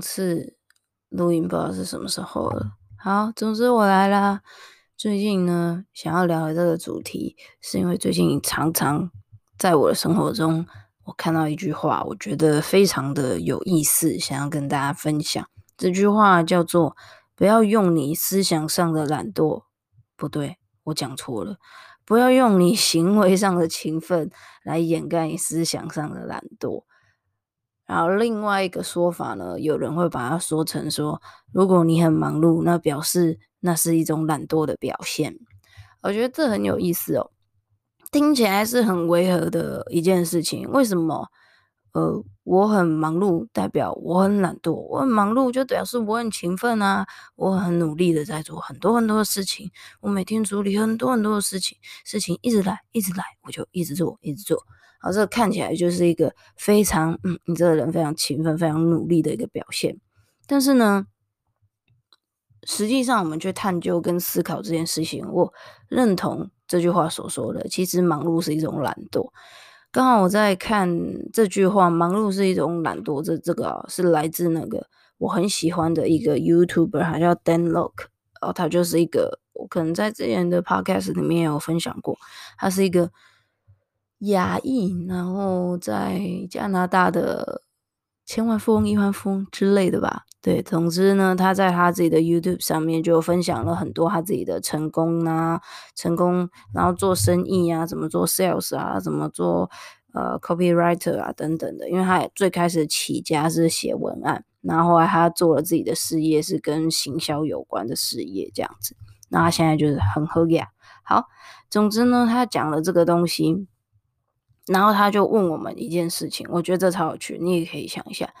上次录音不知道是什么时候了。好，总之我来啦。最近呢，想要聊的这个主题，是因为最近常常在我的生活中，我看到一句话，我觉得非常的有意思，想要跟大家分享。这句话叫做。不要用你思想上的懒惰，不对，我讲错了。不要用你行为上的勤奋来掩盖你思想上的懒惰。然后另外一个说法呢，有人会把它说成说，如果你很忙碌，那表示那是一种懒惰的表现。我觉得这很有意思哦，听起来是很违和的一件事情。为什么？呃，我很忙碌，代表我很懒惰；我很忙碌，就表示我很勤奋啊，我很努力的在做很多很多的事情。我每天处理很多很多的事情，事情一直来，一直来，我就一直做，一直做。好，这个看起来就是一个非常，嗯，你这个人非常勤奋、非常努力的一个表现。但是呢，实际上我们去探究跟思考这件事情，我认同这句话所说的，其实忙碌是一种懒惰。刚好我在看这句话，“忙碌是一种懒惰”。这这个啊，是来自那个我很喜欢的一个 YouTuber，他叫 Dan Lok，然后他就是一个我可能在之前的 Podcast 里面有分享过，他是一个亚裔，然后在加拿大的千万富翁、亿万富翁之类的吧。对，总之呢，他在他自己的 YouTube 上面就分享了很多他自己的成功啊，成功，然后做生意啊，怎么做 Sales 啊，怎么做呃 Copywriter 啊等等的。因为他最开始起家是写文案，然后后来他做了自己的事业，是跟行销有关的事业这样子。那他现在就是很和雅。好，总之呢，他讲了这个东西，然后他就问我们一件事情，我觉得这超有趣，你也可以想一下。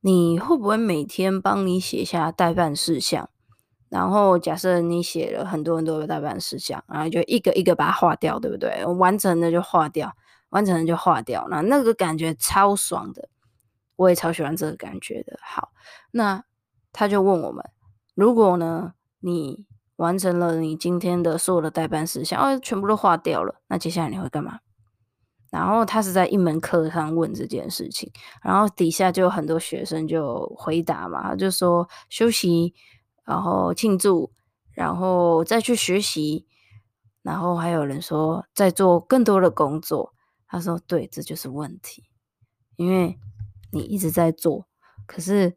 你会不会每天帮你写下待办事项？然后假设你写了很多很多的待办事项，然后就一个一个把它划掉，对不对？完成的就划掉，完成的就划掉。那那个感觉超爽的，我也超喜欢这个感觉的。好，那他就问我们，如果呢，你完成了你今天的所有的待办事项，哦，全部都划掉了，那接下来你会干嘛？然后他是在一门课上问这件事情，然后底下就有很多学生就回答嘛，他就说休息，然后庆祝，然后再去学习，然后还有人说再做更多的工作。他说对，这就是问题，因为你一直在做，可是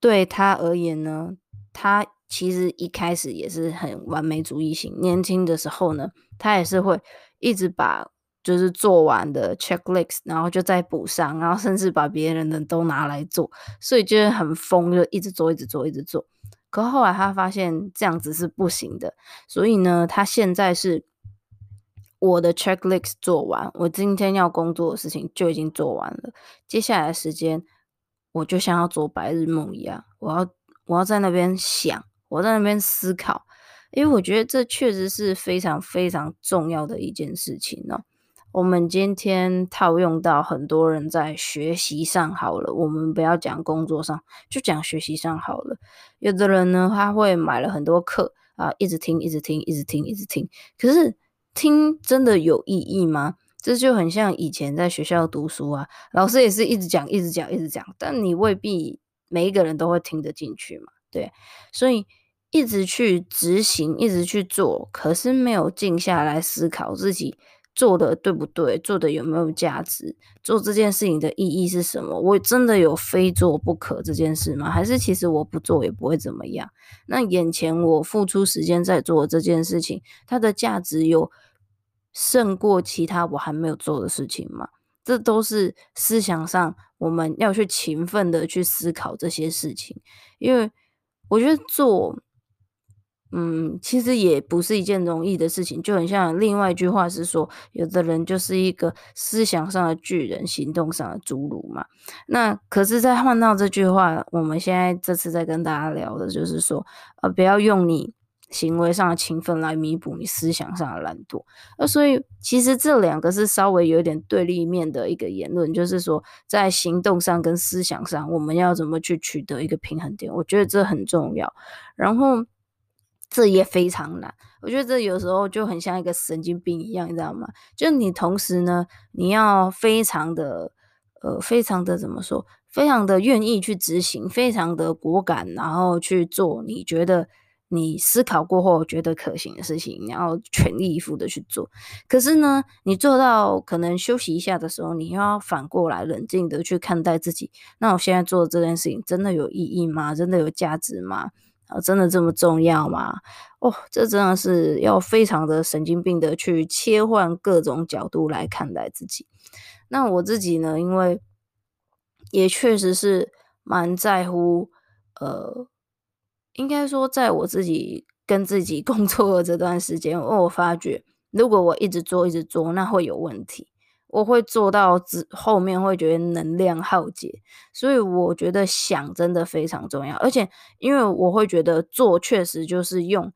对他而言呢，他其实一开始也是很完美主义型，年轻的时候呢，他也是会一直把。就是做完的 checklist，然后就再补上，然后甚至把别人的都拿来做，所以就是很疯，就一直做，一直做，一直做。可后来他发现这样子是不行的，所以呢，他现在是我的 checklist 做完，我今天要工作的事情就已经做完了，接下来的时间我就像要做白日梦一样，我要我要在那边想，我在那边思考，因为我觉得这确实是非常非常重要的一件事情呢。我们今天套用到很多人在学习上好了，我们不要讲工作上，就讲学习上好了。有的人呢，他会买了很多课啊，一直听，一直听，一直听，一直听。可是听真的有意义吗？这就很像以前在学校读书啊，老师也是一直讲，一直讲，一直讲，但你未必每一个人都会听得进去嘛，对。所以一直去执行，一直去做，可是没有静下来思考自己。做的对不对，做的有没有价值，做这件事情的意义是什么？我真的有非做不可这件事吗？还是其实我不做也不会怎么样？那眼前我付出时间在做这件事情，它的价值有胜过其他我还没有做的事情吗？这都是思想上我们要去勤奋的去思考这些事情，因为我觉得做。嗯，其实也不是一件容易的事情，就很像另外一句话是说，有的人就是一个思想上的巨人，行动上的侏儒嘛。那可是在换到这句话，我们现在这次在跟大家聊的就是说，呃，不要用你行为上的勤奋来弥补你思想上的懒惰。呃，所以其实这两个是稍微有点对立面的一个言论，就是说在行动上跟思想上，我们要怎么去取得一个平衡点？我觉得这很重要。然后。这也非常难，我觉得这有时候就很像一个神经病一样，你知道吗？就你同时呢，你要非常的，呃，非常的怎么说？非常的愿意去执行，非常的果敢，然后去做你觉得你思考过后觉得可行的事情，然后全力以赴的去做。可是呢，你做到可能休息一下的时候，你要反过来冷静的去看待自己。那我现在做的这件事情真的有意义吗？真的有价值吗？啊，真的这么重要吗？哦，这真的是要非常的神经病的去切换各种角度来看待自己。那我自己呢，因为也确实是蛮在乎，呃，应该说在我自己跟自己工作的这段时间，我发觉如果我一直做一直做，那会有问题。我会做到之后面会觉得能量耗竭，所以我觉得想真的非常重要，而且因为我会觉得做确实就是用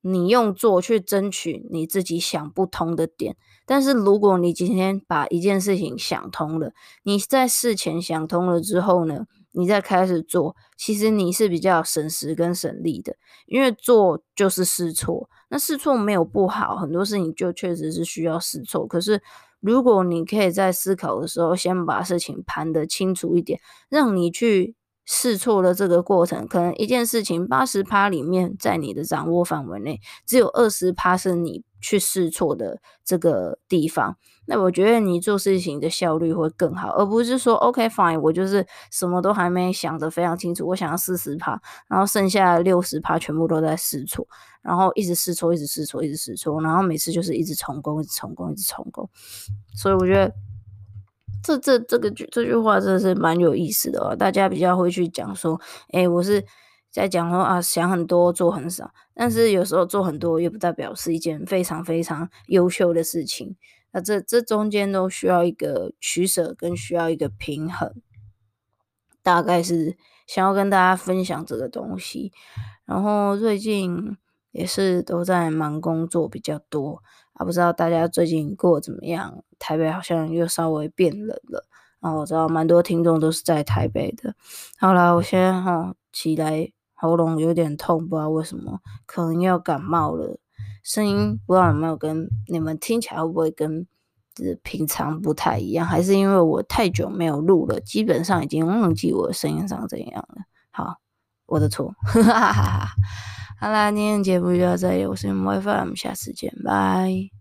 你用做去争取你自己想不通的点，但是如果你今天把一件事情想通了，你在事前想通了之后呢，你再开始做，其实你是比较省时跟省力的，因为做就是试错，那试错没有不好，很多事情就确实是需要试错，可是。如果你可以在思考的时候，先把事情盘得清楚一点，让你去试错的这个过程，可能一件事情八十趴里面在你的掌握范围内，只有二十趴是你去试错的这个地方。那我觉得你做事情的效率会更好，而不是说 OK fine，我就是什么都还没想得非常清楚，我想要四十趴，然后剩下六十趴全部都在试错，然后一直试错，一直试错，一直试错，然后每次就是一直重工，一直重工，一直重工。所以我觉得这这这个句这句话真的是蛮有意思的哦，大家比较会去讲说，哎，我是在讲说啊，想很多做很少，但是有时候做很多也不代表是一件非常非常优秀的事情。那这这中间都需要一个取舍，跟需要一个平衡，大概是想要跟大家分享这个东西。然后最近也是都在忙工作比较多啊，不知道大家最近过得怎么样？台北好像又稍微变冷了啊，我知道蛮多听众都是在台北的。好啦，我现在哈起来喉咙有点痛，不知道为什么，可能要感冒了。声音不知道有没有跟你们听起来会不会跟就是平常不太一样，还是因为我太久没有录了，基本上已经忘记我的声音长怎样了。好，我的错，哈哈哈哈。好啦，今天节目就到这里，我是 WiFi，我们下次见，拜。